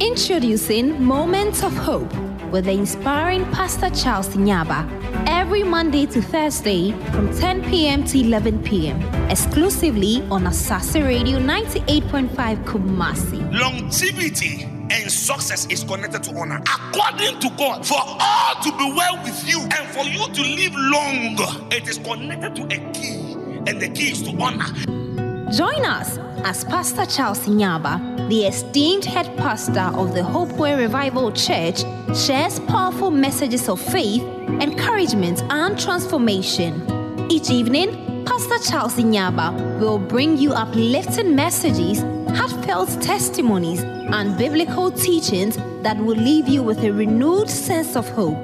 Introducing Moments of Hope with the inspiring Pastor Charles Nyaba. Every Monday to Thursday from 10 p.m. to 11 p.m. Exclusively on Asaase Radio 98.5 Kumasi. Longevity and success is connected to honor. According to God, for all to be well with you and for you to live long, it is connected to a key, and the key is to honor. Join us as Pastor Charles Nyaba, the esteemed head pastor of the Hopeway Revival Church, shares powerful messages of faith, encouragement, and transformation. Each evening, Pastor Charles Nyaba will bring you uplifting messages, heartfelt testimonies, and biblical teachings that will leave you with a renewed sense of hope.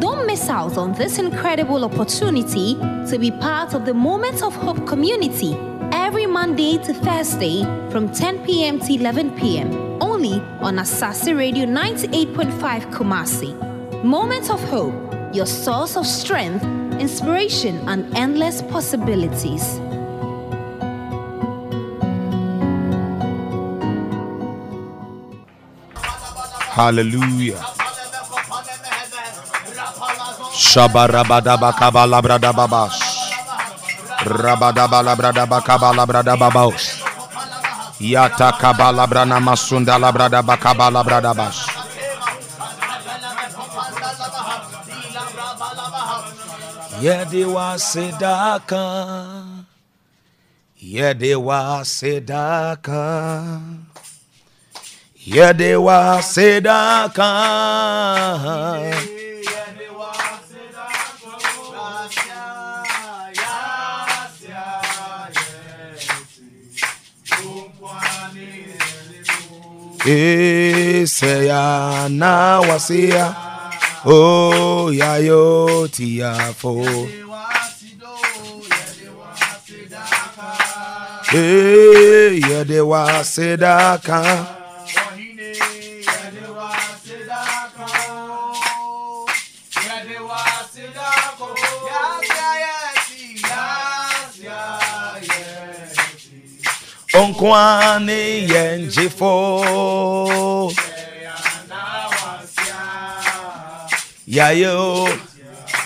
Don't miss out on this incredible opportunity to be part of the Moments of Hope community Monday to Thursday from 10 p.m. to 11 p.m. only on Asaase Radio 98.5 Kumasi. Moments of Hope, your source of strength, inspiration, and endless possibilities. Hallelujah. Shabarabadaba kabala brada babas. Rabadaba labrada bakabala brada babos. Yata kabala brana masunda labrada bakabala brada bas. Yedewa sedaka. Yedewa sedaka. Yedewa sedaka. Eseya na wasia o ya yo tiafo Eh yedewa sedaka Onkwane yenjifo. Yayo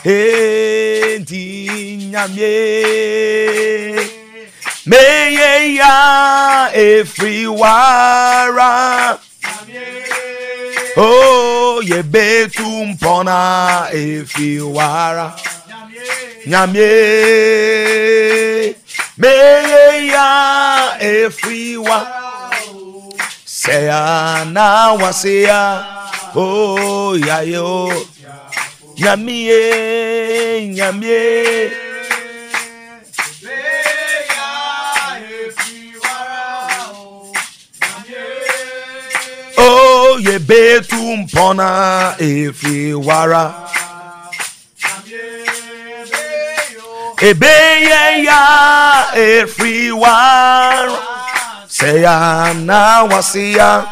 Enti nyamye. Meye ya efriwara Oh ye betu mpona efriwara Nyamye Meye ya efriwa Seya na waseya. Oh yayo Nyamie Nyamie. Oh ye betu mpona efriwara Ebeye ya efriwara Seya na wasia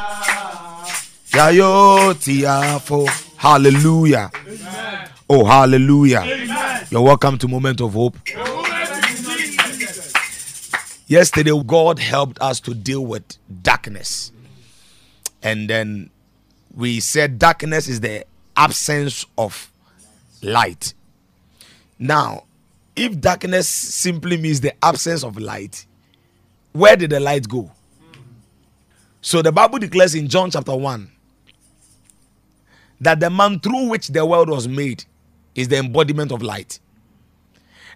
Yayo tiafo Hallelujah. Oh, hallelujah. You're welcome to Moment of Hope. Yesterday, God helped us to deal with darkness. And then we said darkness is the absence of light. Now, if darkness simply means the absence of light, where did the light go? So the Bible declares in John chapter 1 that the man through which the world was made is the embodiment of light.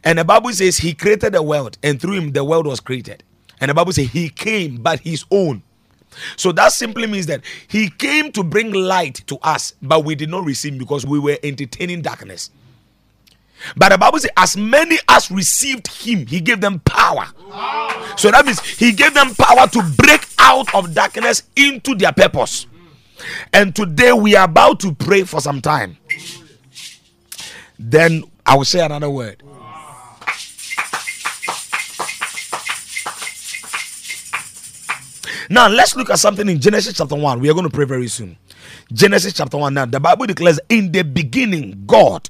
And the Bible says he created the world, and through him the world was created. And the Bible says he came, but his own. So that simply means that he came to bring light to us, but we did not receive because we were entertaining darkness. But the Bible says, as many as received him, he gave them power. So that means he gave them power to break out of darkness into their purpose. And today we are about to pray for some time. Then I will say another word. Now let's look at something in Genesis chapter 1. We are going to pray very soon. Genesis chapter 1. Now the Bible declares, In the beginning, God.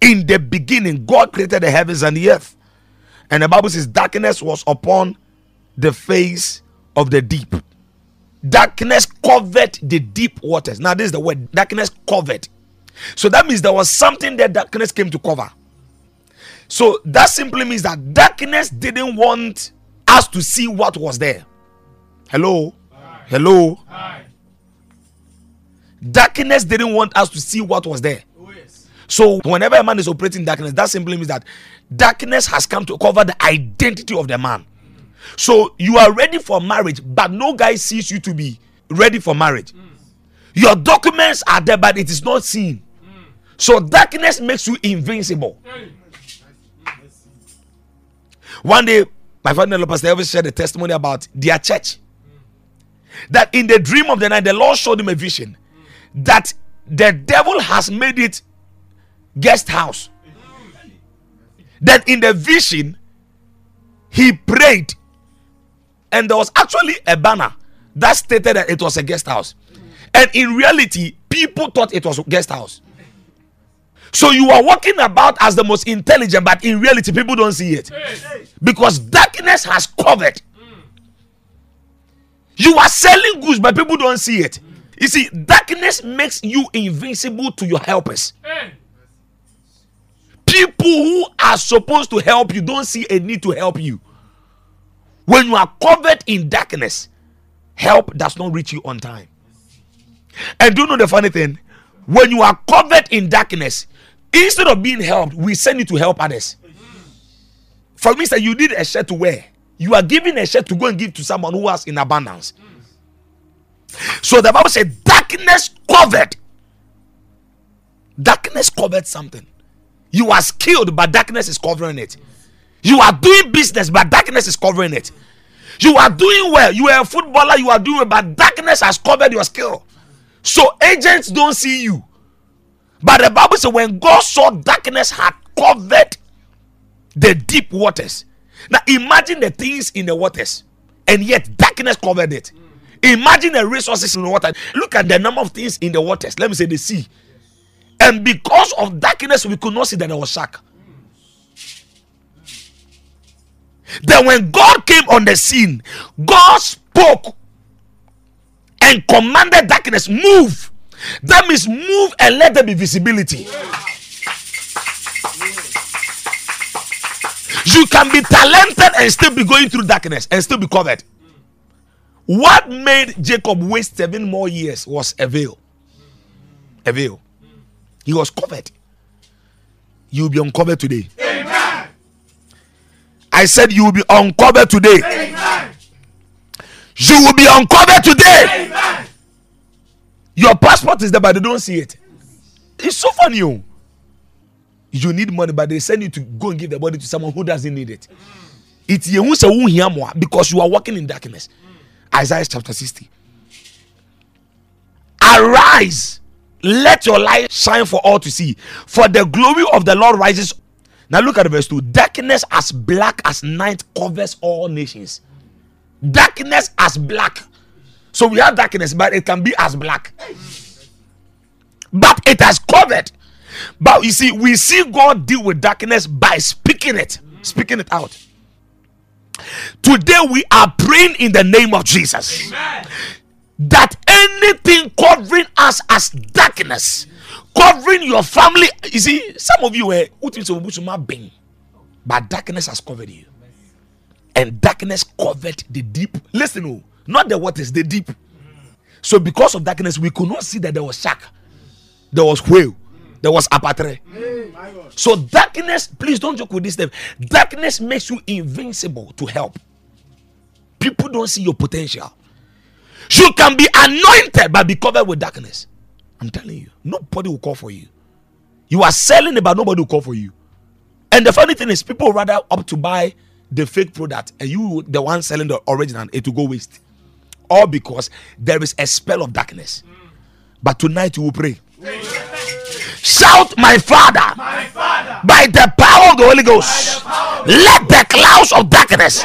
In the beginning, God created the heavens and the earth. And the Bible says, Darkness was upon the face of the deep. Darkness covered the deep waters. Now, this is the word darkness covered. So that means there was something that darkness came to cover. So that simply means that darkness didn't want us to see what was there. Hello? Hi. Hello? Hi. Darkness didn't want us to see what was there. So whenever a man is operating darkness, that simply means that darkness has come to cover the identity of the man. So you are ready for marriage, but no guy sees you to be ready for marriage. Your documents are there, but it is not seen. So darkness makes you invincible. One day, my father Pastor Elvis shared a testimony about their church. That in the dream of the night, the Lord showed him a vision that the devil has made it guest house. That in the vision, he prayed, and there was actually a banner that stated that it was a guest house. And in reality, people thought it was a guest house. So you are walking about as the most intelligent, but in reality, people don't see it because darkness has covered. You are selling goods, but people don't see it. You see, darkness makes you invincible to your helpers. People who are supposed to help you don't see a need to help you. When you are covered in darkness, help does not reach you on time. And do you know the funny thing? When you are covered in darkness, instead of being helped, we send you to help others. For me, say you need a shirt to wear. You are giving a shirt to go and give to someone who has in abundance. So the Bible said, darkness covered. Darkness covered something. You are skilled, but darkness is covering it. You are doing business, but darkness is covering it. You are doing well. You are a footballer, you are doing well, but darkness has covered your skill. So agents don't see you. But the Bible says when God saw darkness had covered the deep waters. Now imagine the things in the waters, and yet darkness covered it. Imagine the resources in the water. Look at the number of things in the waters. Let me say the sea. And because of darkness, we could not see that there was shark. Then when God came on the scene, God spoke and commanded darkness, move. That means move and let there be visibility. You can be talented and still be going through darkness and still be covered. What made Jacob waste seven more years was a veil. A veil. He was covered. You'll be uncovered today. Amen. I said you will be uncovered today. Amen. You will be uncovered today. Amen. Your passport is there, but they don't see it. It's so funny. You, oh. you need money, but they send you to go and give the money to someone who doesn't need it. It's you because you are walking in darkness. Isaiah chapter 60. Arise, let your light shine for all to see, for the glory of the Lord rises. Now look at verse 2 darkness as black as night covers all nations. Darkness as black so we have darkness, but it can be as black. But it has covered. But you see, we see God deal with darkness by speaking it, speaking it out. Today we are praying in the name of Jesus Amen. That anything covering us as darkness, covering your family. You see, some of you eh, were but darkness has covered you, and darkness covered the deep. Listen, oh, not the waters, the deep. So because of darkness, we could not see that there was shark, there was whale, there was apatre. So darkness, please don't joke with this stuff. Darkness makes you invincible to help. People don't see your potential. You can be anointed but be covered with darkness. I'm telling you, nobody will call for you. You are selling it, but nobody will call for you. And the funny thing is, people rather up to buy the fake product, and you, the one selling the original, it will go waste all because there is a spell of darkness. But tonight we will pray. Shout, my father, my father, by the power of the Holy Ghost, the let the clouds of darkness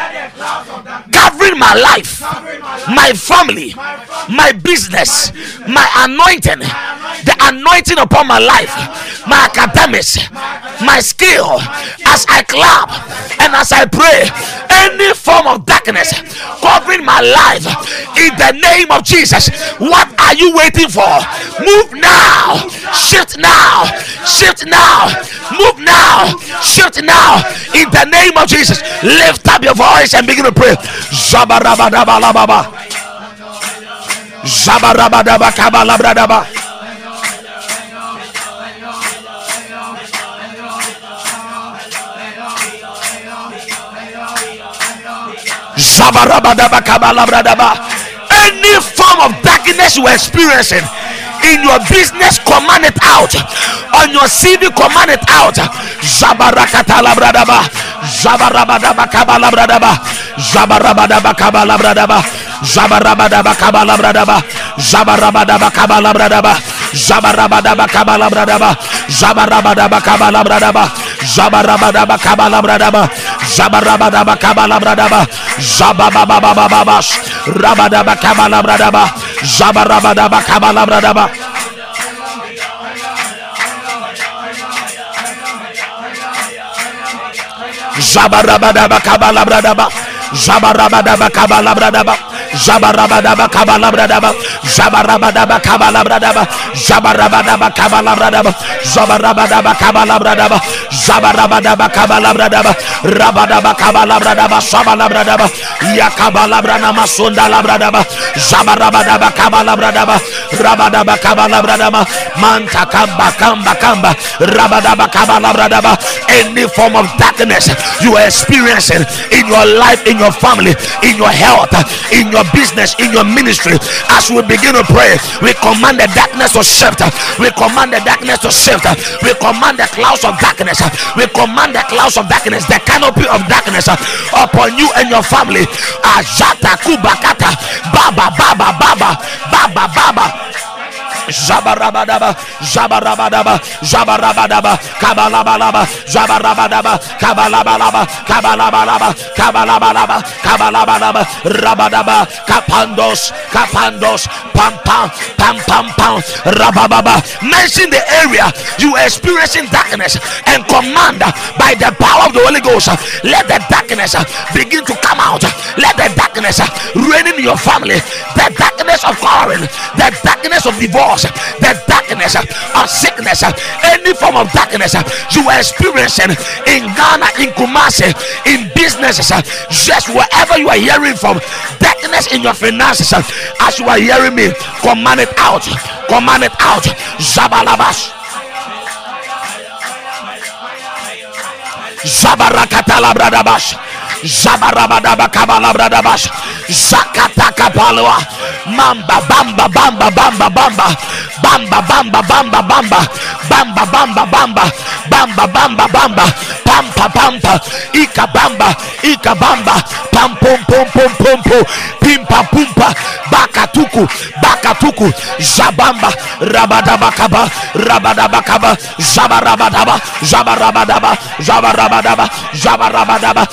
covering my life, my family, my business, my anointing, the anointing upon my life, my academics, my skill, as I clap and as I pray, any form of darkness covering my life in the name of Jesus. What are you waiting for? Move now, shift now, shift now, move now, shift now. In the name of Jesus. Lift up your voice and begin to pray. Any form of darkness you are experiencing in your business, command it out. On your CV, command it out. Zabarakatala Zabarabadaba kabalabradaba. Zabarabadaba kabalabradaba. Zabarabadaba kabalabradaba. Zabarabadaba kabalabradaba. Zabarabadaba kabalabradaba. Jabarabadaba kabalabradaba. Jabarabadaba kabalabradaba. Jabarabadaba kabalabradaba. Jabarabadaba kabalabradaba. Jabarabadaba kabalabradaba. Jabarabadaba kabalabradaba. Jabarabadaba kabalabradaba. Zabarabadaba kabalabradaba. Rabadaba kabalabradaba. Sabalabradaba. Yakabalabranama sunda labradaba. Zabarabadaba kabalabradaba. Rabadaba kabalabradaba. Manta kamba kamba kamba. Rabadaba kabalabradaba. Any form of darkness you are experiencing in your life, in your family, in your health, in your business, in your ministry, as we begin to pray, we command the darkness to shift. We command the darkness to shift. We command the clouds of darkness. We command the clouds of darkness, the canopy of darkness upon you and your family. Ajata kubakata, baba, baba, baba, baba, baba. Jabarabadaba, Jabarabadaba, Jabarabadaba, Kabalabalaba, Jabarabadaba, Kabalabalaba, Kabalabalaba, Kabalabalaba, Kabalabalaba, Rabadaba, Kapandos, Kapandos, Pam Pam, Pam Pam Pam, Rabababa. Mention the area you are experiencing darkness and command by the power of the Holy Ghost. Let the darkness begin to come out. Let the darkness reign in your family. The darkness of quarreling, the darkness of divorce, the darkness of sickness, any form of darkness you are experiencing in Ghana, in Kumasi, in businesses, just wherever you are hearing from, darkness in your finances, as you are hearing me, command it out, command it out, Zabalabash. Zabarakatala bradabash. Zabarabadaba kabala bradabash. Zakata kapalwa. Mamba bamba bamba bamba bamba. Bamba bamba bamba bamba. Bamba bamba bamba. Bamba bamba bamba. Pampa pampa. Ika bamba. Ika bamba. Pam pum pum pum pum pum. Pimpa pumpa. Bakatuku. Bakatuku. Zabamba. Rabadaba kaba. Rabadaba kaba. Zabarabadaba. Zabarabadaba. Zabarabadaba. Zabarabadaba.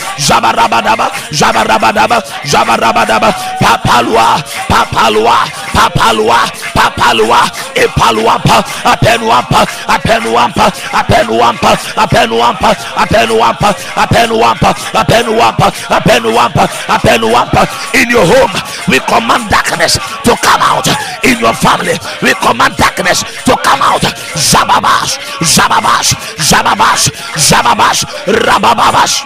Zabarabadaba. Zabarabadaba. Zabarabadaba. Papalua. Papalua. Papalua. Papalua. Epaluampa. Apenuampa. Apenuampa. Apenuampa. Apenuampa. Apenuampa. Apenuampa. Apenuampa. Apenuampa. Apenuampa. In your home, we command darkness to come out. In your family, we command darkness to come out. Zababash. Zababash. Zababash. Zababash. Rabababash.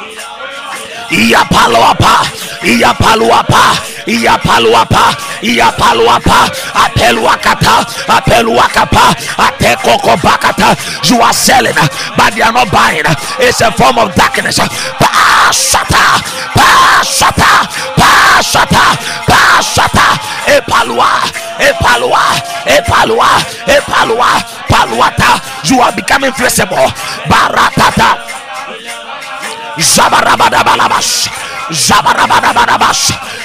Iyapaluapa, Iyapaluapa, Iyapaluapa, Iyapaluapa, Apeluakata, Apeluakapa, Atekokobakata. You are selling, but they are not buying. It's a form of darkness. Pasata, Pasata, Pasata, Pasata, Epalua, Epalua, Epalua, Epalua, Paluata. You are becoming flexible. Baratata. Zabarabadabalabash.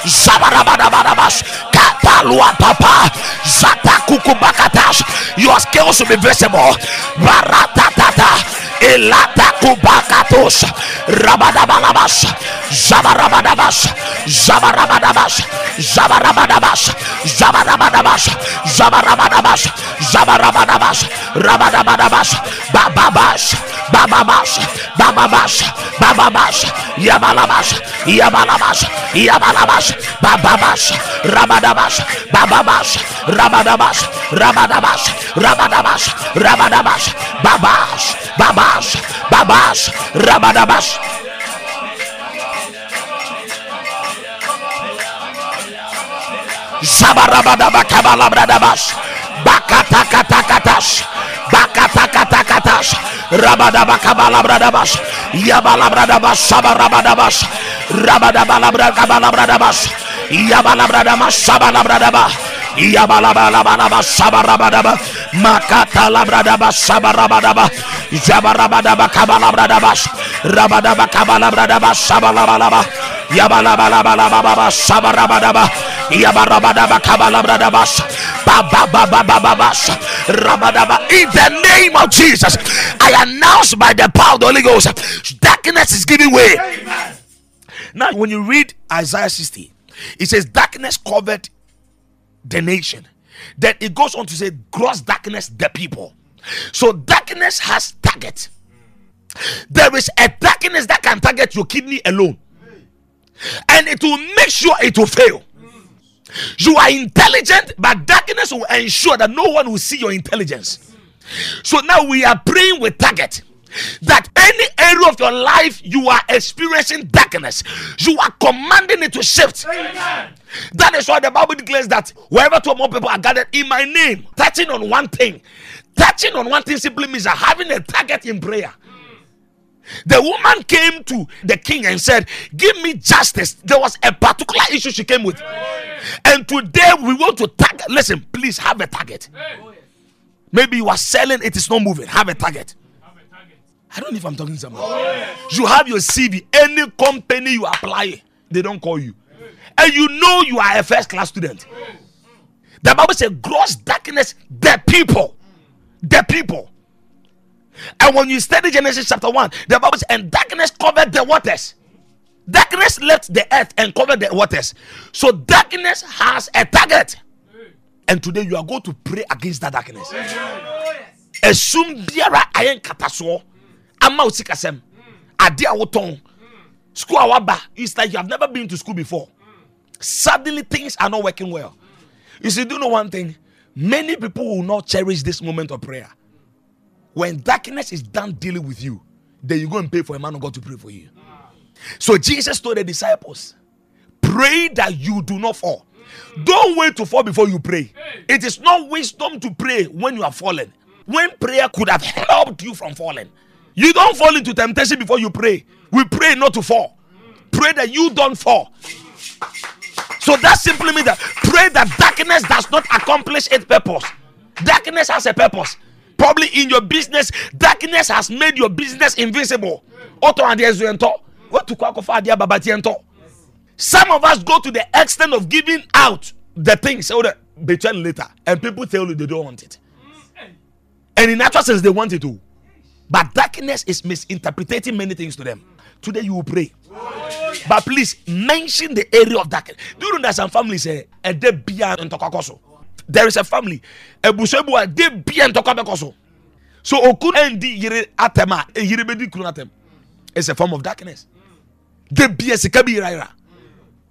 Zabarabadabalabash. Kapalua Sata kukubakatas. Your skills will be visible. Baratatata. Elata kubakatos. Rabadabalabas. Zabarabadabas. Zabarabadabas. Zabarabadabas. Zabarabadabas. Zabarabadabas. Zabarabadabas. Rabadabadabas. Bababas. Bababas. Bababas. Bababas. Yabalabas. Yabalabas. Yabalabas. Bababas. Rabadabas. Bababas. Rabadabas. Rabadabash, Rabadabash, Rabadabash, Rabadabash, Babash, Babash, Babash, Rabadabash. Shabarabadaba Kabalabradabas Bakatakatakatas Bakatakatakatas Rabadaba Kabalabradabas Yabalabradabas Shabarabadabas Rabadabalabra Kabalabradabas Yabalabradabas Shabalabradaba Yabalabalabalaba Shabarabadaba Makata Labradaba Shabarabadaba Jabarabadaba Kabalabradabas Rabadaba Kabalabradaba Shabalabalaba Yabalabalabalaba Shabarabadaba Yabarabadaba Kabalabradabas Babababababas Rabadaba. In the name of Jesus, I announce by the power of the Holy Ghost, darkness is giving way. Now, when you read Isaiah 60, it says darkness covered the nation. Then it goes on to say gross darkness the people. So darkness has target. There is a darkness that can target your kidney alone, and it will make sure it will fail. You are intelligent, but darkness will ensure that no one will see your intelligence. So now we are praying with target that any area of your life you are experiencing darkness, you are commanding it to shift. Amen. That is why the Bible declares that wherever two or more people are gathered in my name, touching on one thing, touching on one thing simply means having a target in prayer. The woman came to the king and said, Give me justice. There was a particular issue she came with. And today we want to target. Listen, please have a target. Maybe you are selling, it is not moving. Have a target. I don't know if I'm talking to someone. You have your CV, any company you apply, they don't call you. And you know you are a first class student. The Bible says, gross darkness, the people. The people. And when you study Genesis chapter 1, the Bible says, and darkness covered the waters. Darkness left the earth and covered the waters. So darkness has a target. And today you are going to pray against that darkness. Assume biara ayen kataso ama usikasem ade a wotɔn school awaba it's like you have never been to school before. Suddenly things are not working well. You see do you know one thing? Many people will not cherish this moment of prayer. When darkness is done dealing with you then you go and pay for a man of god to pray for you. So jesus told the disciples pray that you do not fall. Don't wait to fall before you pray. It is not wisdom to pray when you are fallen. When prayer could have helped you from falling you don't fall into temptation before you pray we pray not to fall pray that you don't fall so that simply means that pray that darkness does not accomplish its purpose. Darkness has a purpose. Probably in your business, darkness has made your business invisible. Some of us go to the extent of giving out the things so that between later, and people tell you they don't want it. And in actual sense, they want it too. But darkness is misinterpreting many things to them. Today you will pray. But please mention the area of darkness. Do you know that some families eh, eh, say a de bia ntokakoso? There is a family. Ebusebu eh, a de bia ntokabekoso. So okun endi yire atema ah, e yire bedi kun. It's a form of darkness. De bia sikabi ira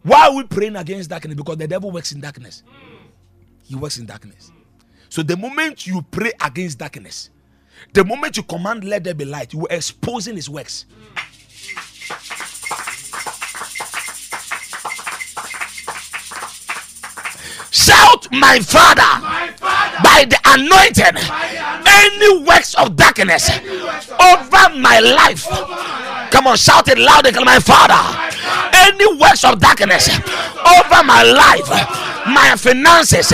Why are we praying against darkness? Because the devil works in darkness. He works in darkness. So the moment you pray against darkness, the moment you command let there be light, you are exposing his works. Shout, my father, by the anointing, any works of darkness over my life. Come on, shout it loud, my father. Any works of darkness over my life, my finances,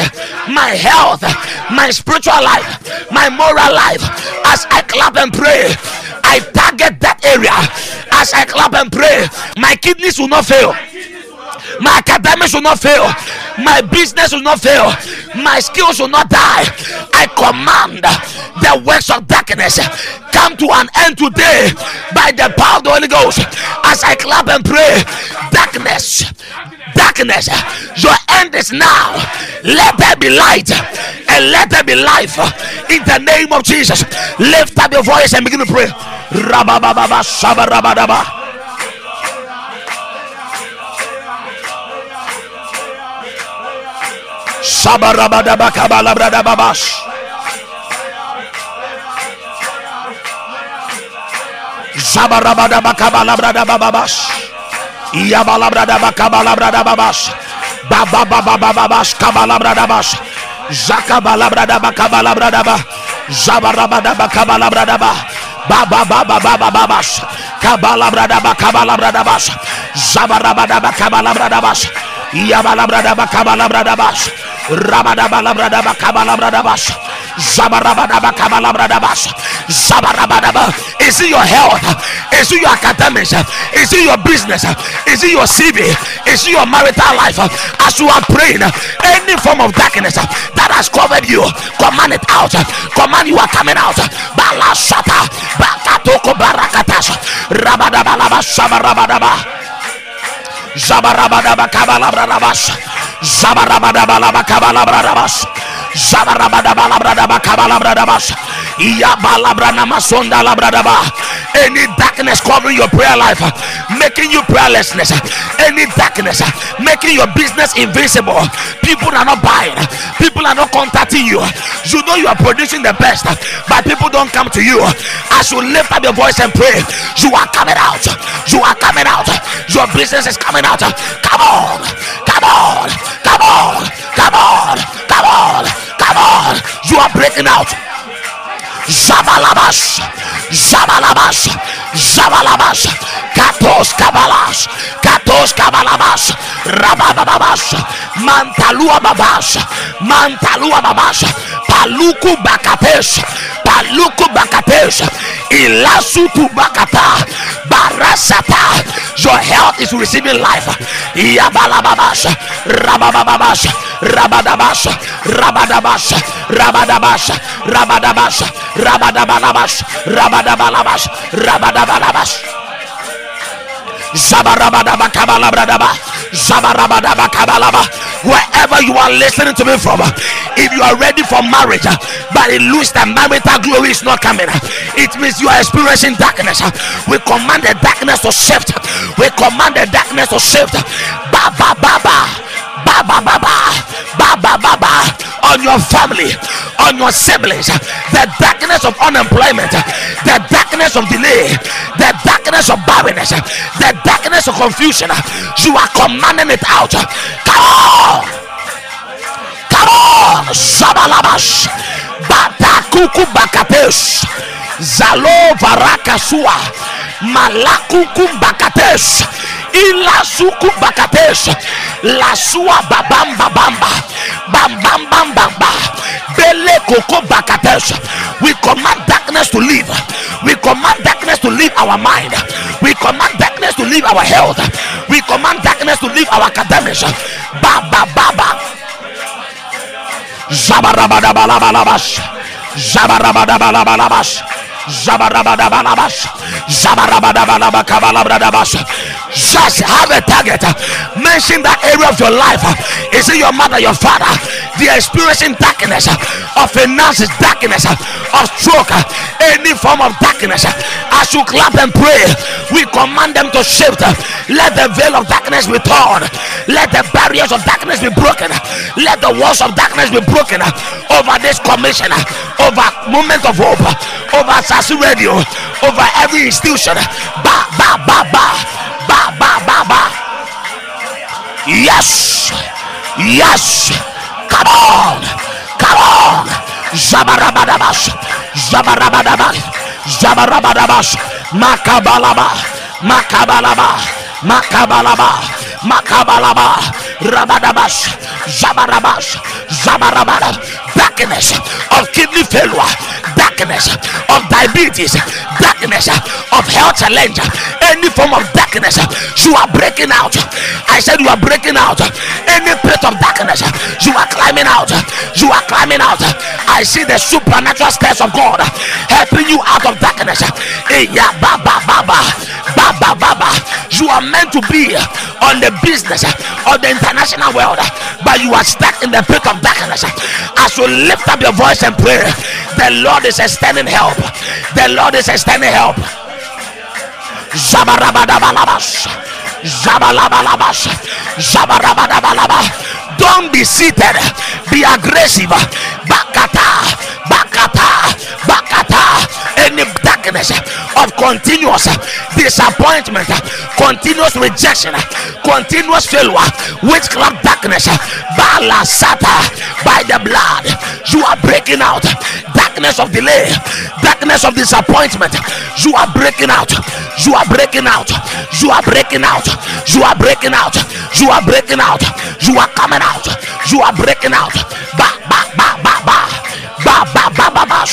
my health, my spiritual life, my moral life, as I clap and pray, I target that area. As I clap and pray, my kidneys will not fail, my academics will not fail My business will not fail. My skills will not die. I command the works of darkness come to an end today by the power of the Holy Ghost. As I clap and pray, darkness, darkness, your end is now. Let there be light and let there be life in the name of Jesus. Lift up your voice and begin to pray. Rabababa, shabarabadaba. Shabarabadaba kabalabradababash. Zabarabadaba kabalabradababash. Yabalabrada bakabalabrada babas. Baba baba baba bas kabalabrada bas. Zakabalabrada bakabalabrada ba. Zabarabada bakabalabrada ba. Baba baba baba babas. Kabalabrada bakabalabrada bas. Zabarabada Is it your health? Is it your academics? Is it your business? Is it your CV? Is it your marital life? As you are praying, any form of darkness that has covered you, command it out. Command you are coming out. Balashata, Bakatoko Barakatas, Rabadabalaba, Shabarabadaba. Zabarabadaba Zabarabadabalabradaba Kabalabrabas, Iyabalabrana Masonda Labradaba. Any darkness covering your prayer life, making you prayerlessness, any darkness making your business invisible. People are not buying, people are not contacting you. You know you are producing the best, but people don't come to you. As you lift up your voice and pray, you are coming out. You are coming out. Your business is coming out. Come on, come on, come on, come on, come on, come on. You are breaking out. Zabalabash, Zabalabash, Zabalabash, Katos Kabalas, Katos Kabalabash, Rabababash, Mantalua Babash, Mantalua Babash, Paluku Bakatesh, Paluku Bakatesh, Ilasutu Bakata, Barasata. Your health is receiving life. Yabalababash, Rabababash, Rabadabash, Rabadabash, Rabadabash, Rabadabash, Rabadabalabash, Rabadabalabash, Rabadabalabash. Zabarabadabakabalabradaba, Zabarabadabakabalaba. Wherever you are listening to me from, if you are ready for marriage, but it looks that marital glory is not coming, it means you are experiencing darkness. We command the darkness to shift. We command the darkness to shift. Baba, baba, baba, baba, baba, baba, on your family, on your siblings, the darkness of unemployment, the darkness of delay, the darkness of barrenness, the darkness of confusion. You are commanding it out. Come on, on, Zabalabash, Batakuku Bakatesh, Zalo Varakasua, Malakuku Bakatesh, Ilasuku Bakatesh, Lasua Babamba Bamba, Bam Bam Bam Bamba, Bele Koko Bakatesh. We command darkness to leave. We command darkness to leave our mind. We command darkness to leave our health. We command darkness to leave our academics. Baba Baba. Zabarabadabalabalabas. Zabarabadabalabalabas. Just have a target. Mention that area of your life. Is it your mother, your father? They are experiencing darkness of finances, darkness of stroke, any form of darkness. As you clap and pray, we command them to shift. Let the veil of darkness be torn. Let the barriers of darkness be broken. Let the walls of darkness be broken over this commission, over moment of hope, over Sasu Radio, over every institution. Ba ba ba ba. Ba ba ba ba. Yes, yes. Come on, come on. Zabarabadabash, Zabarabadabash, Zabarabadabash, Makabalaba, Makabalaba, Makabalaba, Makabalaba, Rabadabash, Zabarabash, Zabarabada, darkness of kidney failure, darkness of diabetes, darkness of health challenge, any form of darkness, you are breaking out. I said you are breaking out. Any pit of darkness, you are climbing out. You are climbing out. I see the supernatural steps of God helping you out of darkness. Baba, baba, baba, baba. You are meant to be on the business of the international world, but you are stuck in the pit of darkness. As you lift up your voice and pray, the Lord is extending help. The Lord is extending help. Zabarabadabalabas. Zabalabalabas. Zabarabadabalaba. Don't be seated. Be aggressive. Bakata. Bakata. Bakata. Any darkness of continuous disappointment, continuous rejection, continuous failure, witchcraft darkness, balasata by the blood. You are breaking out. Darkness of delay, darkness of disappointment. You are breaking out. You are breaking out. You are breaking out. You are breaking out. You are breaking out. You are coming out. You are breaking out. Ba ba ba ba ba ba ba ba ba ba.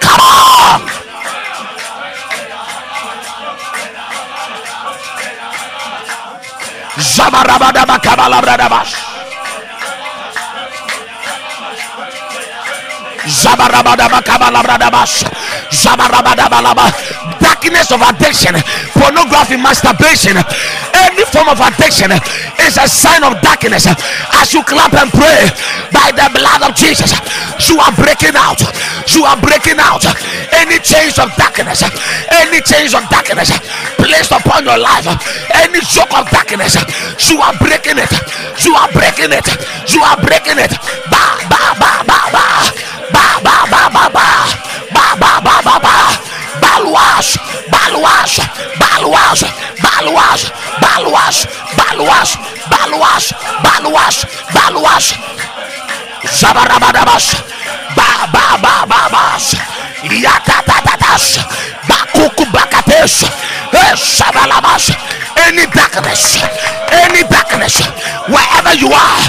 Come on. Darkness of addiction, pornography, masturbation, any form of addiction is a sign of darkness. As you clap and pray by the blood of Jesus, you are breaking out. You are breaking out. Any chains of darkness, any chains of darkness placed upon your life, any yoke of darkness, you are breaking it. You are breaking it. You are breaking it. Ba ba ba ba ba ba ba ba ba ba ba ba ba ba ba baluas baluas baluas baluas baluas baluas baluas baluas zabarabadabas ba ba ba ba bas yatatatatas bakuku bakates shabalabas any darkness any darkness wherever you are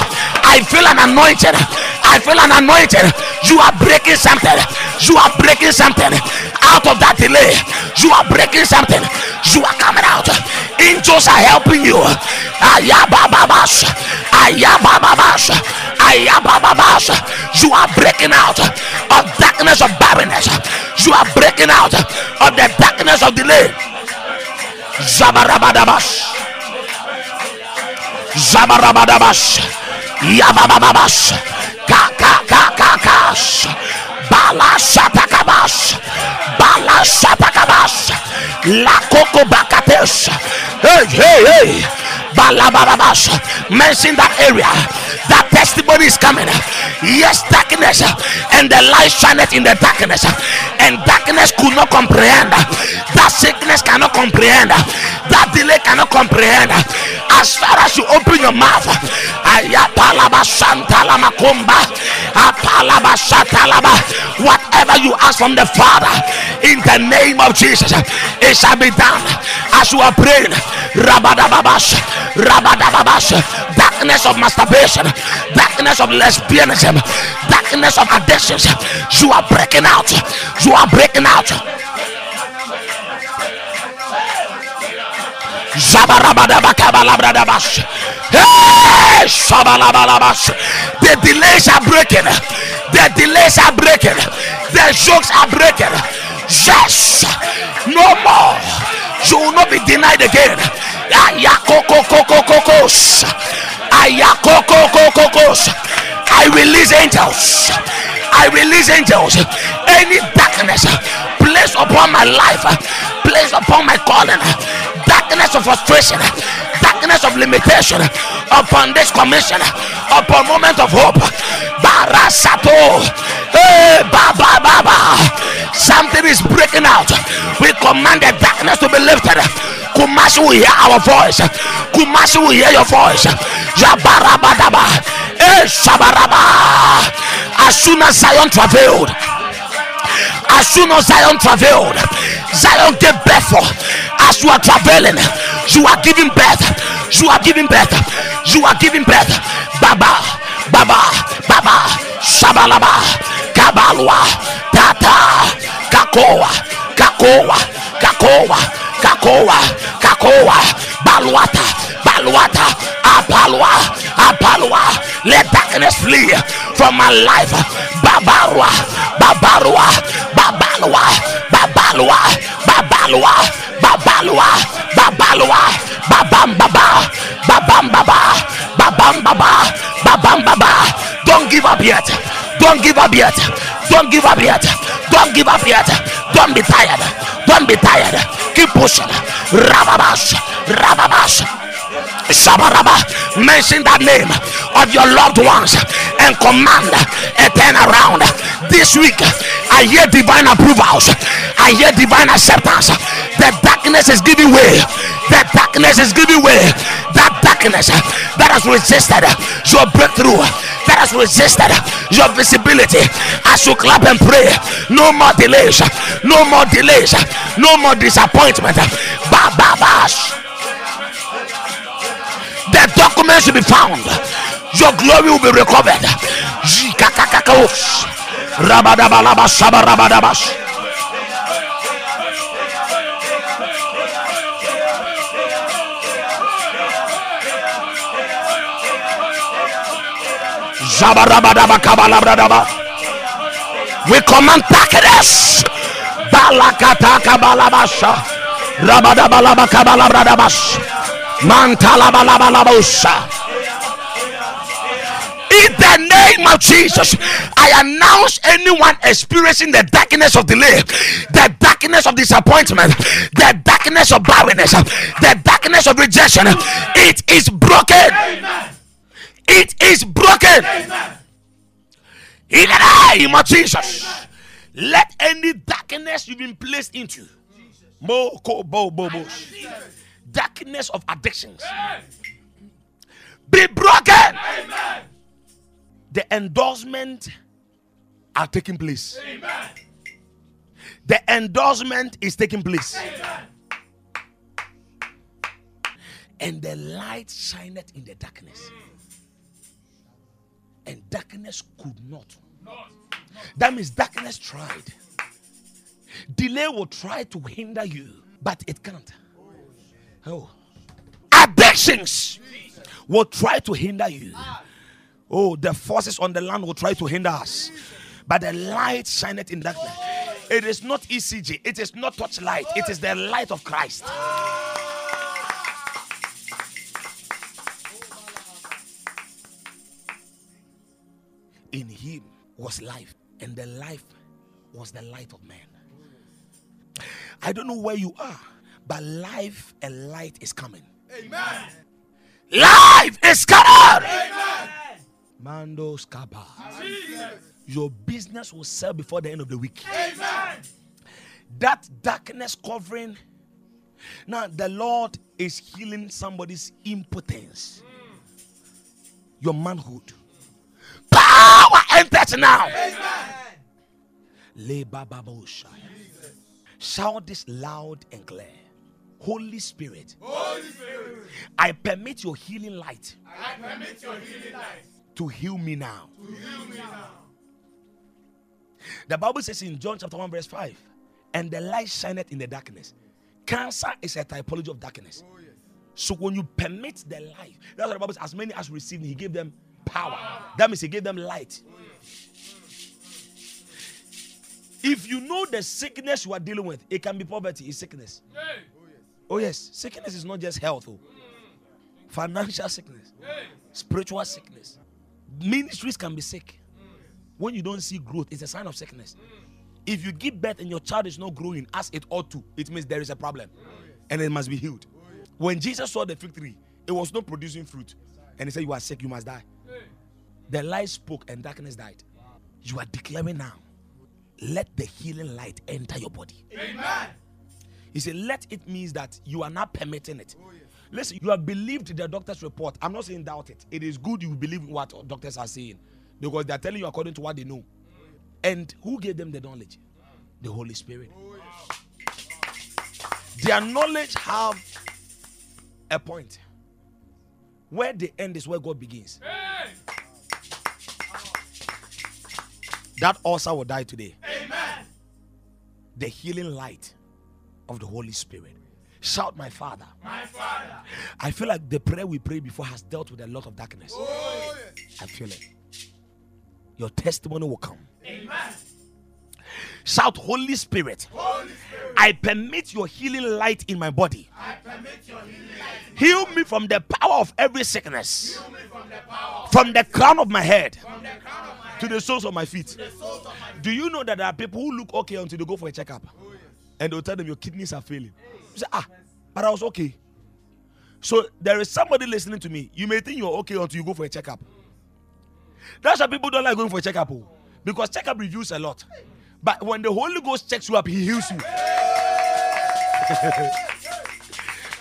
I feel an anointing. I feel an anointing. You are breaking something. You are breaking something. Out of that delay you are breaking something. You are coming out. Angels are helping you. Ayabababas. Ayabababas. Ayabababas. You are breaking out of darkness of barrenness. You are breaking out of the darkness of delay. Zabarabadabas. Zabarabadabas Yabababas. Kakakakakas. Balacha pacabas. Balacha pacabas. La coco bacatesa. Ei, ei, ei. Mention that area. That testimony is coming. Yes darkness. And the light shineth in the darkness. And darkness could not comprehend. That sickness cannot comprehend. That delay cannot comprehend. As far as you open your mouth whatever you ask from the father in the name of jesus it shall be done. As you are praying rabadababas rabadababas darkness of masturbation darkness of lesbianism darkness of addictions you are breaking out you are breaking out. Hey. The delays are breaking. The delays are breaking. The jokes are breaking. Yes. No more. You will not be denied again. I release angels. I release angels. Any darkness placed upon my life, placed upon my calling, darkness of frustration, darkness of limitation upon this commission, upon moment of hope. Barasato. Hey, Baba Baba. Something is breaking out. We command the darkness to be lifted. Kumasi will hear our voice. Kumasi will hear your voice. Yabarabadaba. Hey, Shabaraba. As soon as Zion travailed, as soon as Zion travailed, Zion gave birth. As you are traveling, you are giving birth. You are giving birth. You are giving birth. Baba, Baba, Baba, Shabalaba, Kabalwa, Tata, Kakoa, Kakoa, Kakoa, Kakoa, Kakoa, Baluata, Baluata, Apalwa, Apalwa. Let darkness flee from my life. Babarwa, Babarwa, Babalwa, Babalwa, Babalwa, Babalwa, Babalwa, Babam Baba, Babam Baba, Babam Baba, Babam Baba. Don't give up yet. Don't give up yet. Don't give up yet. Don't give up yet. Don't be tired. Don't be tired. Keep pushing. Rababash. Rababash. Shabaraba. Mention that name of your loved ones and command a turnaround. This week, I hear divine approvals. I hear divine acceptance. The darkness is giving way. The darkness is giving way. That darkness that has resisted your breakthrough, that has resisted your visibility. As you clap and pray, no more delays, no more delays, no more disappointment. Ba ba bash. The documents will be found. Your glory will be recovered. We command darkness. Balakata kabalabasha. Rabadabalaba kabalabradabas. In the name of Jesus, I announce anyone experiencing the darkness of delay, the darkness of disappointment, the darkness of barrenness, the darkness of rejection. It is broken. It is broken. In the name of Jesus, let any darkness you've been placed into, mo ko bo bo bo, darkness of addictions, be broken. The endorsement are taking place. The endorsement is taking place. And the light shineth in the darkness. And darkness could not. That means darkness tried. Delay will try to hinder you, but it can't. Oh. Addictions will try to hinder you. Oh, the forces on the land will try to hinder us. But the light shineth in darkness. It is not ECG, it is not touch light, it is the light of Christ. In him was life, and the life was the light of man. I don't know where you are, but life and light is coming. Amen. Life is coming. Amen. Mando Skaba. Your business will sell before the end of the week. Amen. That darkness covering. Now, the Lord is healing somebody's impotence, your manhood. Power enters now. Bababosha. Shout this loud and clear. Holy Spirit, Holy Spirit, I permit your healing light I permit your healing light to heal me now. heal me now. The Bible says in John chapter 1, verse 5, and the light shineth in the darkness. Cancer is a typology of darkness. Oh, so when you permit the light, that's what the Bible says, as many as received, he gave them power. That means he gave them light. Oh, if you know the sickness you are dealing with, it can be poverty, it's sickness. Hey, Oh, yes, sickness is not just health, oh. Mm. financial sickness, hey, spiritual sickness. Ministries can be sick. When you don't see growth, it's a sign of sickness. If you give birth and your child is not growing as it ought to, it means there is a problem and it must be healed. When Jesus saw the fig tree, it was not producing fruit. And he said, You are sick, you must die. The light spoke and darkness died. You are declaring now, let the healing light enter your body. Amen. He said, let it means that you are not permitting it. Oh, Listen, you have believed the doctor's report. I'm not saying doubt it. It is good you believe what doctors are saying because they are telling you according to what they know. And who gave them the knowledge? The Holy Spirit. Oh, Their knowledge have a point. Where they end is where God begins. That ulcer will die today. Amen. The healing light of the Holy Spirit. Shout, my Father. My Father. I feel like the prayer we prayed before has dealt with a lot of darkness. Oh, I feel it. Your testimony will come. Amen. Shout, Holy Spirit, Holy Spirit. I permit your healing light in my body. I permit your healing light Heal me from the power of every sickness, to me from the power from the crown of my head from the crown of my to the soles of my feet. of my Do you know that there are people who look okay until they go for a checkup? Oh, and they'll tell them your kidneys are failing. You say, ah, but I was okay. So there is somebody listening to me. You may think you're okay until you go for a checkup. That's why people don't like going for a checkup. oh. Because checkup reviews a lot. But when the Holy Ghost checks you up, He heals you.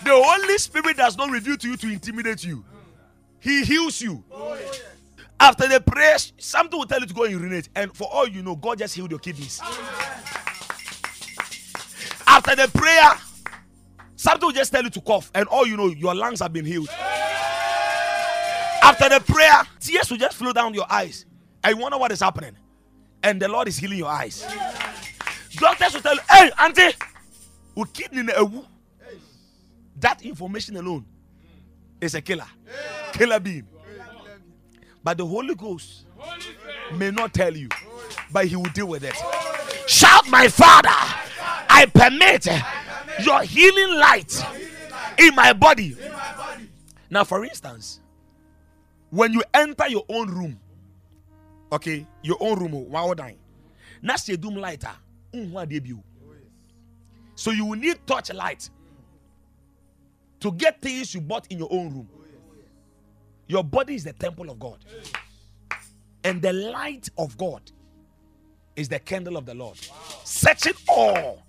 the Holy Spirit does not reveal to you to intimidate you. He heals you. After the prayer, something will tell you to go and urinate. And for all you know, God just healed your kidneys. After the prayer, something will just tell you to cough. And all you know, your lungs have been healed. After the prayer, tears will just flow down your eyes. And you wonder what is happening. And the Lord is healing your eyes. Doctors will tell you, hey, auntie, we kidney in a woo. That information alone is a killer. Killer being. But the Holy Ghost may not tell you, but he will deal with it. Shout, my Father, I permit your healing light in my body. Now, for instance, when you enter your own room, okay, your own room, oh, wow, dying. Now, say doom lighter. So you will need touch light to get things you bought in your own room. Your body is the temple of God. And the light of God is the candle of the Lord. Search it all.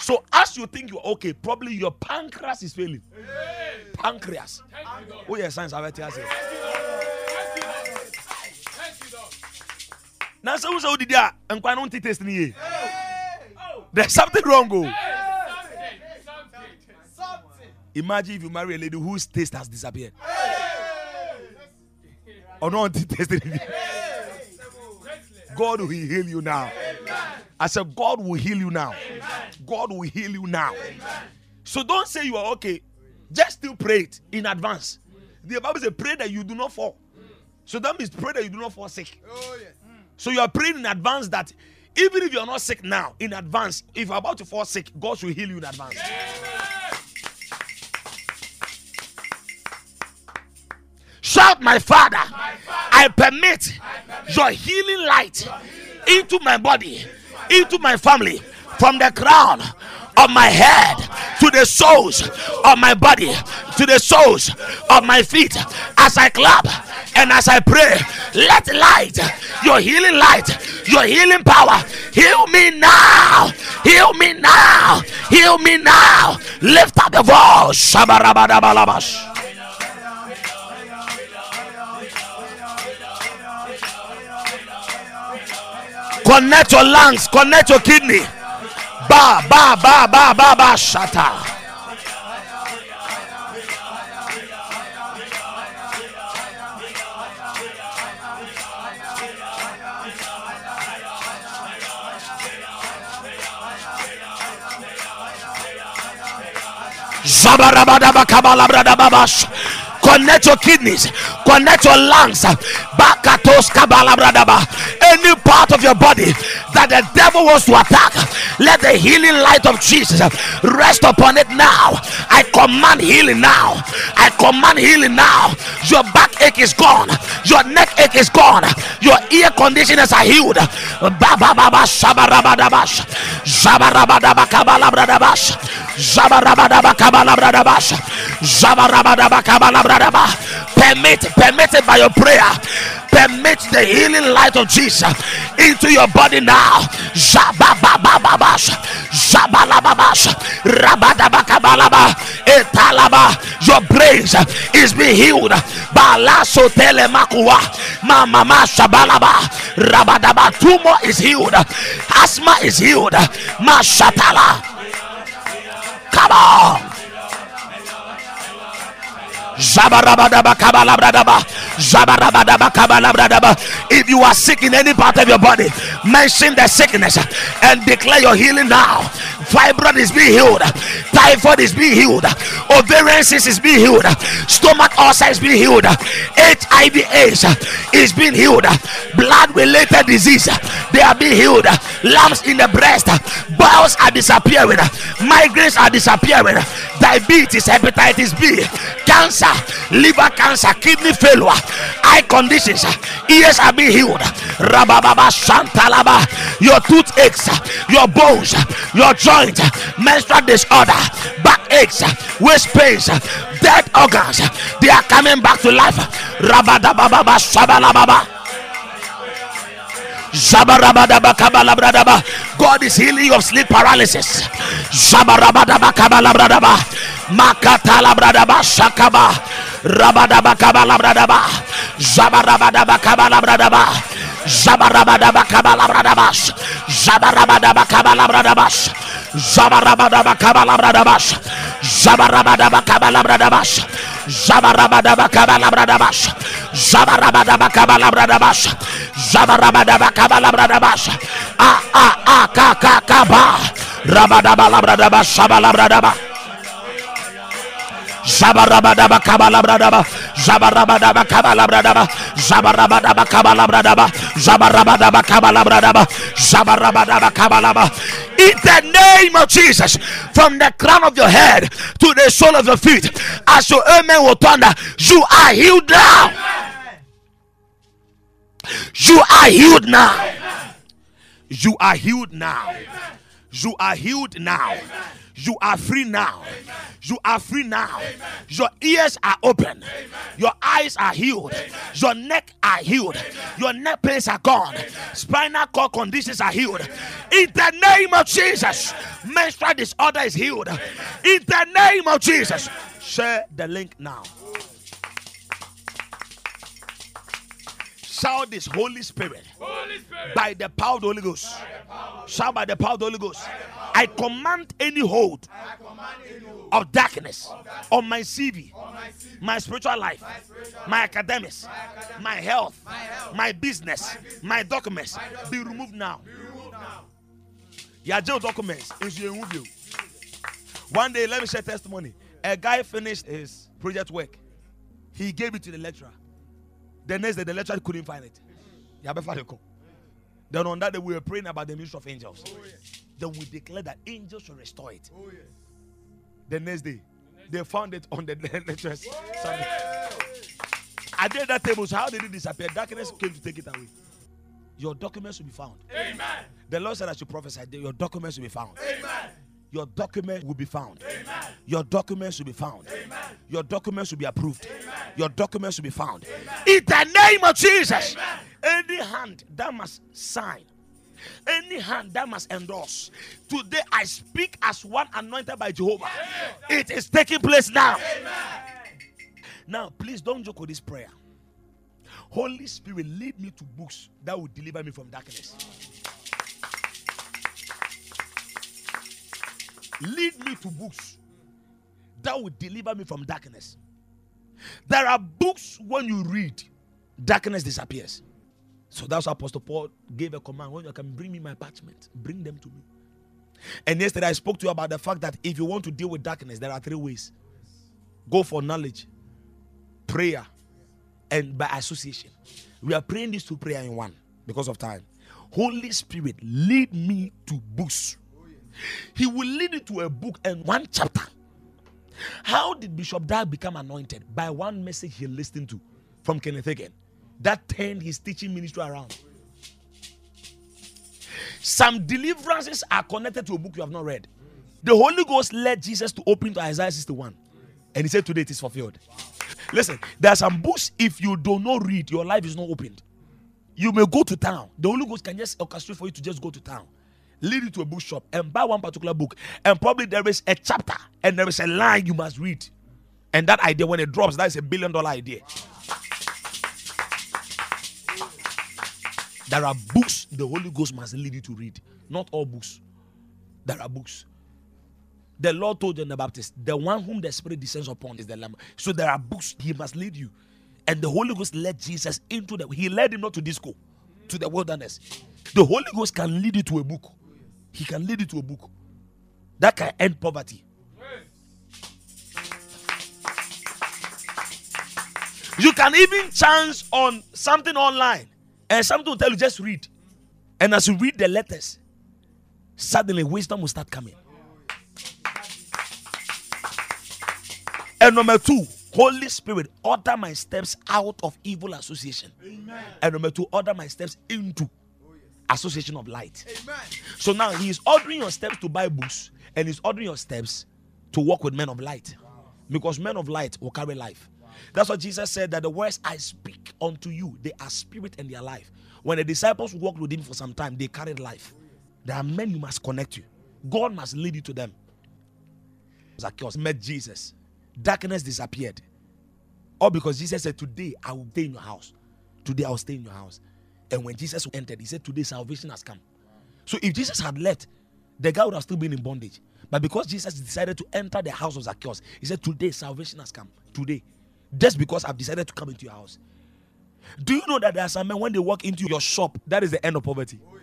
So as you think you're okay, probably your pancreas is failing. Pancreas. You, Lord. Oh, yeah, science. I bet you. Thank you, Thank you, Now, so so did that, and quite don't taste. Oh. There's something wrong. Go. Something. Something. Imagine if you marry a lady whose taste has disappeared. Or not tasted it. God will heal you now. I said, God will heal you now. God will heal you now. So don't say you are okay. Just still pray it in advance. The Bible says, pray that you do not fall. So that means pray that you do not fall sick. Oh, so you are praying in advance that even if you are not sick now, in advance, if you're about to fall sick, God should heal you in advance. Shout, my father, I permit your healing light into my body, into my family, from the crown of my head to the soles of my body, to the soles of my feet. As I clap and as I pray, let light, your healing light, your healing power, heal me now, heal me now, heal me now. Lift up the voice. Connect your lungs, connect your kidney. Ba ba ba ba ba ba shata. Zabarabadabakabalabradababas. Connect your kidneys, connect your lungs. Any part of your body that the devil wants to attack, let the healing light of Jesus rest upon it now. I command healing now. I command healing now. Your backache is gone, your neck ache is gone, your ear conditioners are healed. Permit, permit it by your prayer. Permit the healing light of Jesus into your body now. Your brains is being healed. Tumor is healed. Asthma is healed. Mashatala. Come on. If you are sick in any part of your body, mention the sickness and declare your healing now. Fibroid is being healed, typhoid is being healed, ovarian cyst is being healed, stomach ulcer is being healed, HIV AIDS is being healed, blood related disease they are being healed, lumps in the breast, bowels are disappearing, migraines are disappearing, diabetes, hepatitis B, cancer, liver cancer, kidney failure, eye conditions, ears are being healed. Rabababa Shantalaba, your toothaches, your bones, your menstrual disorder, backaches, waist pains, dead organs, they are coming back to life. Rabadababa Shabalababa. God is healing you of sleep paralysis. Makatalabradaba shakaba. Rabadaba kabalabradaba. Zabarabadaba kabalabradaba. Zabarabadaba kabalabradaba. Zabarabadaba kabalabradaba. Zabarabadabakabalabradabasha. Zabarabadabakabalabradabasha. Zabarabadabakabalabradabasha. Zabarabadabakabalabradabasha. Zabarabadabakabalabradabasha. Ah ah ah ka ka ka ba. In the name of Jesus, from the crown of your head to the sole of your feet, as your amen will thunder, you are healed now. You are healed now. You are healed now. You are healed now. You are free now. You are free now. Your ears are open. Your eyes are healed. Your neck are healed. Your neck pains are gone. Spinal cord conditions are healed. In the name of Jesus, menstrual disorder is healed. In the name of Jesus, share the link now. Shout this Holy Spirit. By the power of the Holy Ghost. Shout by the power of the Holy Ghost. I command any hold of darkness on my CV, my spiritual life, my academics, my health, my business, my documents be removed now. Your jail documents is removed. you. One day, let me share testimony. A guy finished his project work. He gave it to the lecturer. The next day, the lecturer couldn't find it. Yabefa dey come. Then on that day, we were praying about the ministry of angels. Oh, then we declared that angels should restore it. Oh, the next day, they found it on the lecturer's oh, Sunday. I did that table. So how did it disappear? Darkness came to take it away. Your documents will be found. Amen. The Lord said I should prophesy. Your documents will be found. Amen. Your document will be found. Amen. Your documents will be found. Amen. Your documents will be approved. Your documents will be found. In the name of Jesus. Any hand that must sign, any hand that must endorse. Today I speak as one anointed by Jehovah. It is taking place now. Now, please don't joke with this prayer. Holy Spirit, lead me to books that will deliver me from darkness. Lead me to books that will deliver me from darkness. There are books when you read, darkness disappears. So that's why Apostle Paul gave a command when you can bring me my parchment, bring them to me. And yesterday I spoke to you about the fact that if you want to deal with darkness, there are three ways go for knowledge, prayer, and by association. We are praying these two prayer in one because of time. Holy Spirit, lead me to books. He will lead you to a book and one chapter. How did Bishop Dag become anointed? By one message he listened to from Kenneth Hagin that turned his teaching ministry around. Some deliverances are connected to a book you have not read. The Holy Ghost led Jesus to open to Isaiah 61, and he said, Today it is fulfilled. Listen, there are some books, if you do not read, your life is not opened. You may go to town. The Holy Ghost can just orchestrate for you to just go to town, lead you to a bookshop, and buy one particular book. And probably there is a chapter and there is a line you must read. And that idea, when it drops, that is a billion dollar idea. There are books the Holy Ghost must lead you to read. Not all books. There are books. The Lord told John the Baptist, the one whom the Spirit descends upon is the Lamb. So there are books he must lead you. And the Holy Ghost led Jesus into the he led him not to disco, to the wilderness. The Holy Ghost can lead you to a book. He can lead you to a book. That can end poverty. You can even chance on something online and something will tell you just read. And as you read the letters, suddenly wisdom will start coming. And number two, Holy Spirit, order my steps out of evil association. And number two, order my steps into association of light. So now he is ordering your steps to buy books and he's ordering your steps to walk with men of light. Because men of light will carry life. That's what Jesus said that the words I speak unto you, they are spirit and they are life. When the disciples walked with him for some time, they carried life. There are men you must connect you. God must lead you to them. Zacchaeus met Jesus. Darkness disappeared. All because Jesus said, Today I will stay in your house. Today I will stay in your house. And when Jesus entered, he said, Today salvation has come. So if Jesus had left, the guy would have still been in bondage. But because Jesus decided to enter the house of Zacchaeus, he said, Today salvation has come. Today. Just because I've decided to come into your house. Do you know that there are some men when they walk into your shop, that is the end of poverty? Oh,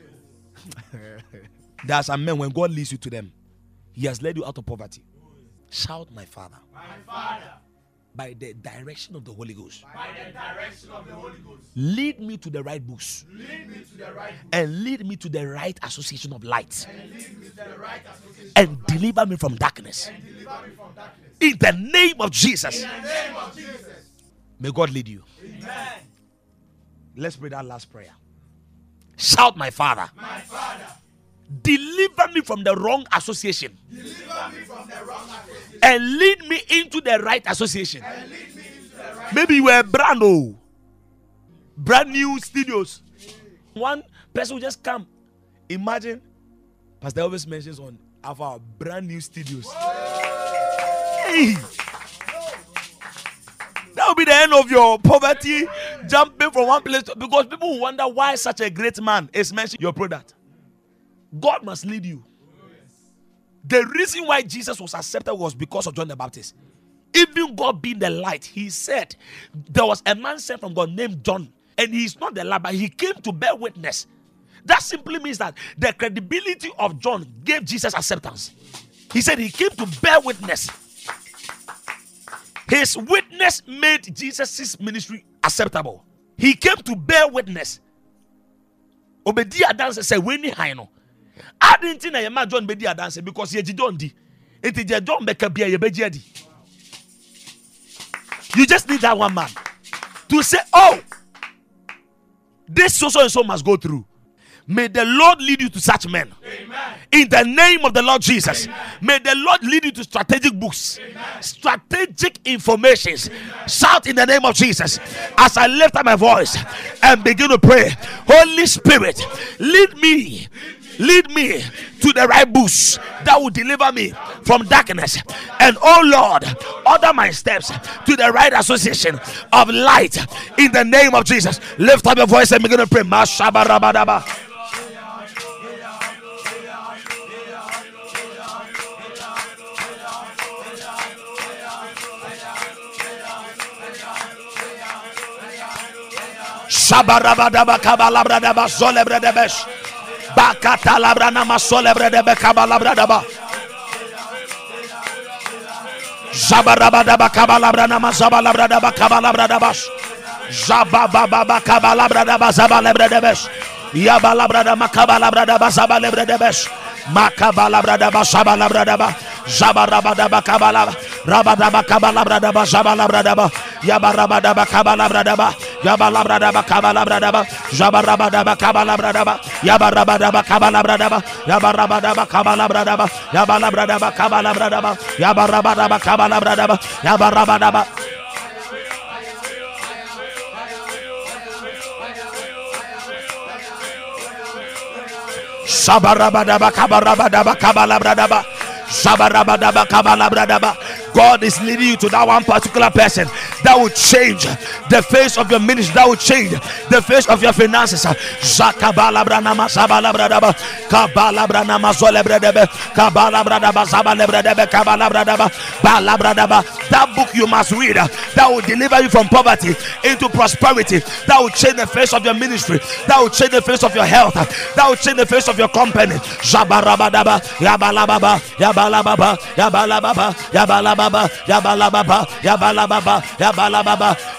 there are some men when God leads you to them, He has led you out of poverty. Oh, Shout, my Father. My Father, By the direction of the Holy Ghost. by the direction of the Holy Ghost, Lead me to the right books lead me to the right and lead me to the right association of light and lead me to the right association and deliver me from darkness. and deliver me from darkness. In the name of Jesus. In the name of Jesus. May God lead you. Amen. Let's pray that last prayer. Shout, my Father. My Father, Deliver me from the wrong association deliver me from the wrong association and lead me into the right association. and lead me into the right. Maybe you were brand new, brand new studios. One person will just come. Imagine, Pastor always mentions on of our brand new studios. Hey! That will be the end of your poverty, jumping from one place to, because people will wonder why such a great man is mentioning your product. God must lead you. The reason why Jesus was accepted was because of John the Baptist. Even God being the light, he said there was a man sent from God named John, and he's not the light, but he came to bear witness. That simply means that the credibility of John gave Jesus acceptance. He said he came to bear witness. His witness made Jesus' ministry acceptable. He came to bear witness. W'ani han no. Adi nti na yɛma John bedi adanse because yɛgye John di. Nti gye John bɛka bia yɛbɛgye adi. You just need that one man to say, oh, this so so and so must go through. May the Lord lead you to such men. In the name of the Lord Jesus. May the Lord lead you to strategic books, strategic informations. Shout in the name of Jesus. As I lift up my voice and begin to pray, Holy Spirit, lead me. Lead me to the right books that will deliver me from darkness. And oh Lord, order my steps to the right association of light in the name of Jesus. Lift up your voice and begin to pray. Shabarabadaba kabalabradaba zolebredebesh. Bakata labrana masolebredebe kabalabradaba. Zabarabadaba kabalabrana mazabalabradaba kabalabradabas. Zabababa kabalabradaba zabalebredebesh. Yabalabradaba kabalabradaba zabalebredebes. Makabalabradaba zabalabradaba. Zabarabadaba kabalaba. Rabadaba kabalabradaba zabalabradaba. Yabarabadaba kabalabradaba. Yabalabradaba kabalabradaba. Zabarabadaba kabalabradaba. Yabarabadaba kabalabradaba. Yabarabadaba kabalabradaba. Yabalabradaba kabalabradaba. Yabarabadaba kabalabradaba. Yabarabadaba. Shabarabadaba kabarabadaba kabalabradaba. Shabarabadaba kabalabradaba. God is leading you to that one particular person that will change the face of your ministry, that will change the face of your finances. That book you must read that will deliver you from poverty into prosperity, that will change the face of your ministry, that will change the face of your health, that will change the face of your company. Zabarabadaba, yabalababa, yabalababa, yabalababa, yabalababa,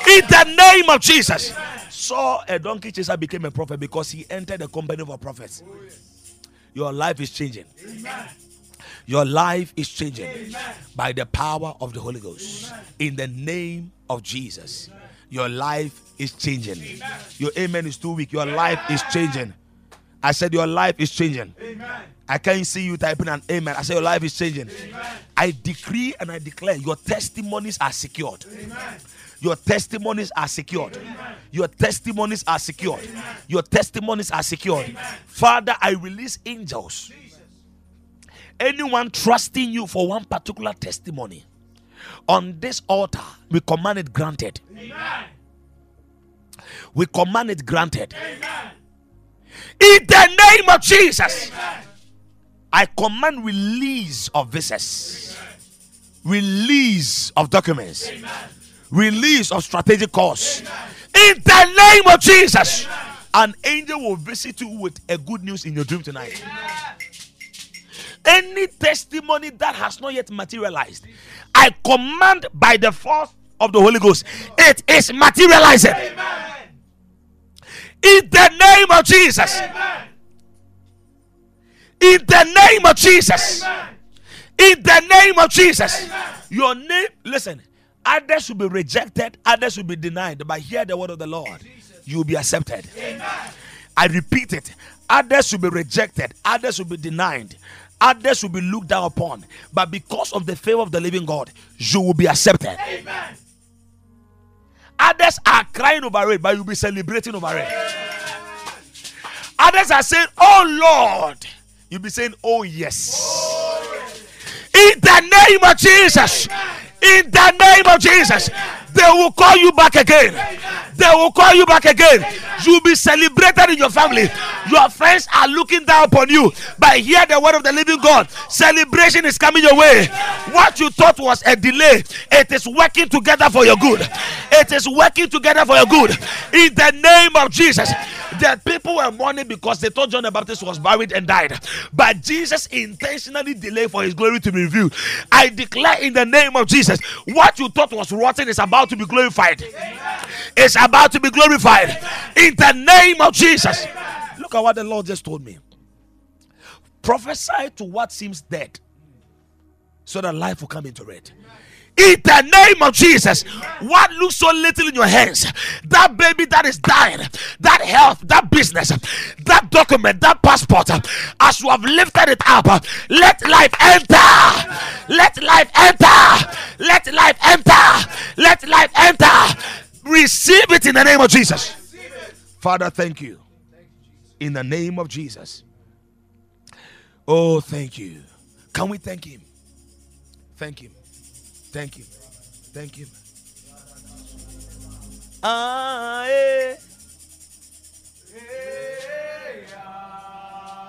In the name of Jesus. Saul a donkey chaser became a prophet because he entered the company of a prophet. Your life is changing. Your life is changing by the power of the Holy Ghost. In the name of Jesus. Your life is changing. Your amen is too weak. Your life is changing. I said your life is changing. I can't see you typing an amen. I say your life is changing. I decree and I declare your testimonies are secured. Your testimonies are secured. Your testimonies are secured. Your testimonies are secured. Father, I release angels. Anyone trusting you for one particular testimony on this altar, we command it granted. We command it granted. In the name of Jesus, I command release of visas, release of documents, release of strategic course. In the name of Jesus, an angel will visit you with a good news in your dream tonight. Any testimony that has not yet materialized, I command by the force of the Holy Ghost, it is materializing. In the name of Jesus. In the name of Jesus. In the name of Jesus. Your name, listen, others will be rejected, others will be denied, but hear the word of the Lord. You will be accepted. I repeat it. Others will be rejected, others will be denied, others will be looked down upon, but because of the favor of the living God, you will be accepted. Amen. Others are crying over it, but you'll be celebrating over it. Others are saying, Oh Lord. You'll be saying, Oh yes. In the name of Jesus. In the name of Jesus. They will call you back again. They will call you back again. You'll be celebrated in your family. Your friends are looking down upon you. But hear the word of the living God. Celebration is coming your way. What you thought was a delay, it is working together for your good. It is working together for your good. In the name of Jesus. The people were mourning because they thought John the Baptist was buried and died. But Jesus intentionally delayed for his glory to be revealed. I declare in the name of Jesus, what you thought was rotten is about to be glorified. It's about to be glorified. In the name of Jesus. Look at what the Lord just told me. Prophesy to what seems dead so that life will come into it. In the name of Jesus, what looks so little in your hands, that baby that is dying, that health, that business, that document, that passport, as you have lifted it up, let life enter. Let life enter. Let life enter. Let life enter. Receive it in the name of Jesus. Father, thank you. In the name of Jesus. Oh, thank you. Can we thank him? Thank him. Thank him. Thank him. Ah, eh.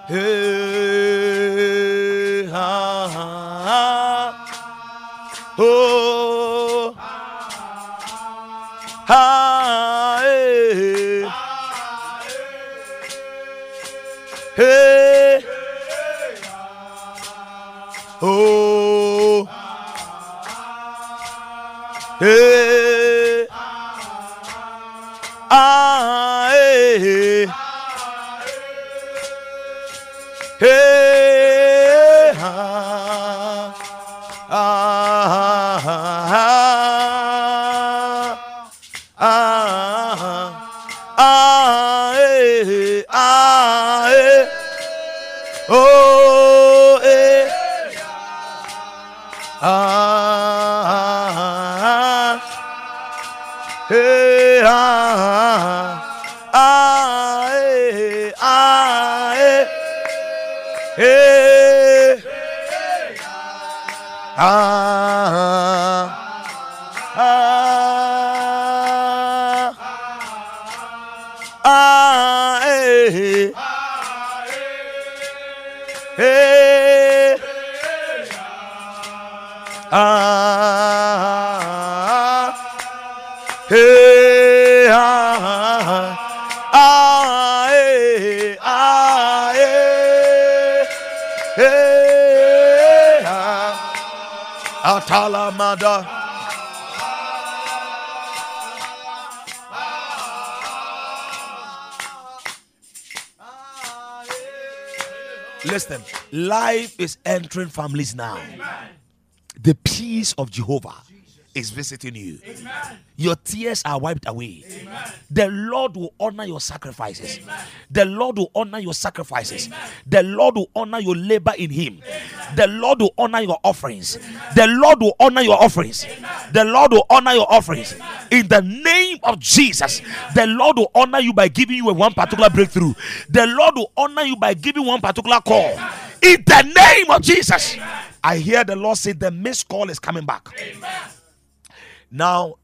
Hey, ah, ah, oh, ah, Hey, oh, hey, atalamada. Listen, life is entering families now. The peace of Jehovah is visiting you. Your tears are wiped away. The Lord will honor your sacrifices. The Lord will honor your sacrifices. The Lord will honor your labor in Him. The Lord will honor your offerings. The Lord will honor your offerings. The Lord will honor your offerings. In the name of Jesus, the Lord will honor you by giving you a one particular breakthrough. The Lord will honor you by giving one particular call. In the name of Jesus, I hear the Lord say the missed call is coming back. Now,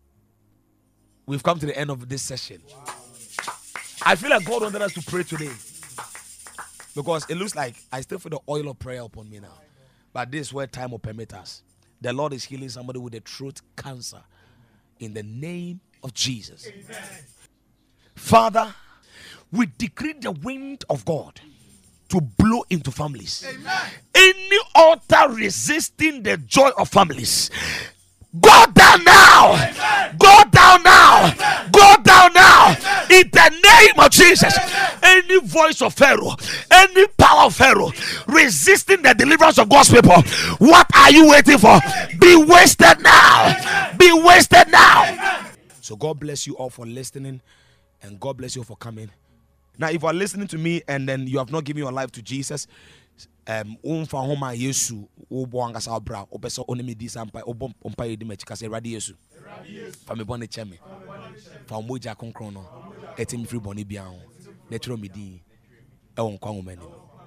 we've come to the end of this session. I feel like God wanted us to pray today because it looks like I still feel the oil of prayer upon me now. But this is where time will permit us. The Lord is healing somebody with a throat cancer in the name of Jesus. Father, we decree the wind of God to blow into families. Any altar resisting the joy of families, go down now. Go down now. Go down now. In the name of Jesus. Any voice of Pharaoh, any power of Pharaoh resisting the deliverance of God's people, what are you waiting for? Be wasted now. Be wasted now. So God bless you all for listening and God bless you for coming. Now, if you are listening to me and then you have not given your life to Jesus, Um, womfa ho ma yesu wobɔ ankasa wobra wopɛ sɛ wone medi sa wobɔ mpa yɛdi makyi ka sɛ awurade yesu. Fa me bɔne kyɛ me fa wo mogya kronkron no ɛte me firi bɔne biara ho na ɛtwerɛ me din ɛwɔ nkwa nwoma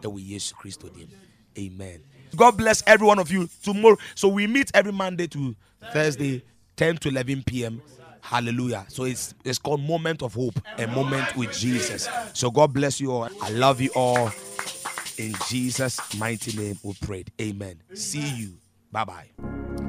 ɛwɔ yesu kristo dim amen. God bless every one of you. Tomorrow so we meet every monday to thursday 10 to 11 p.m Hallelujah. So it's it's called Moment of Hope, a moment with Jesus. So God bless you all. I love you all. In Jesus' mighty name we prayed. Amen. See you. Bye bye.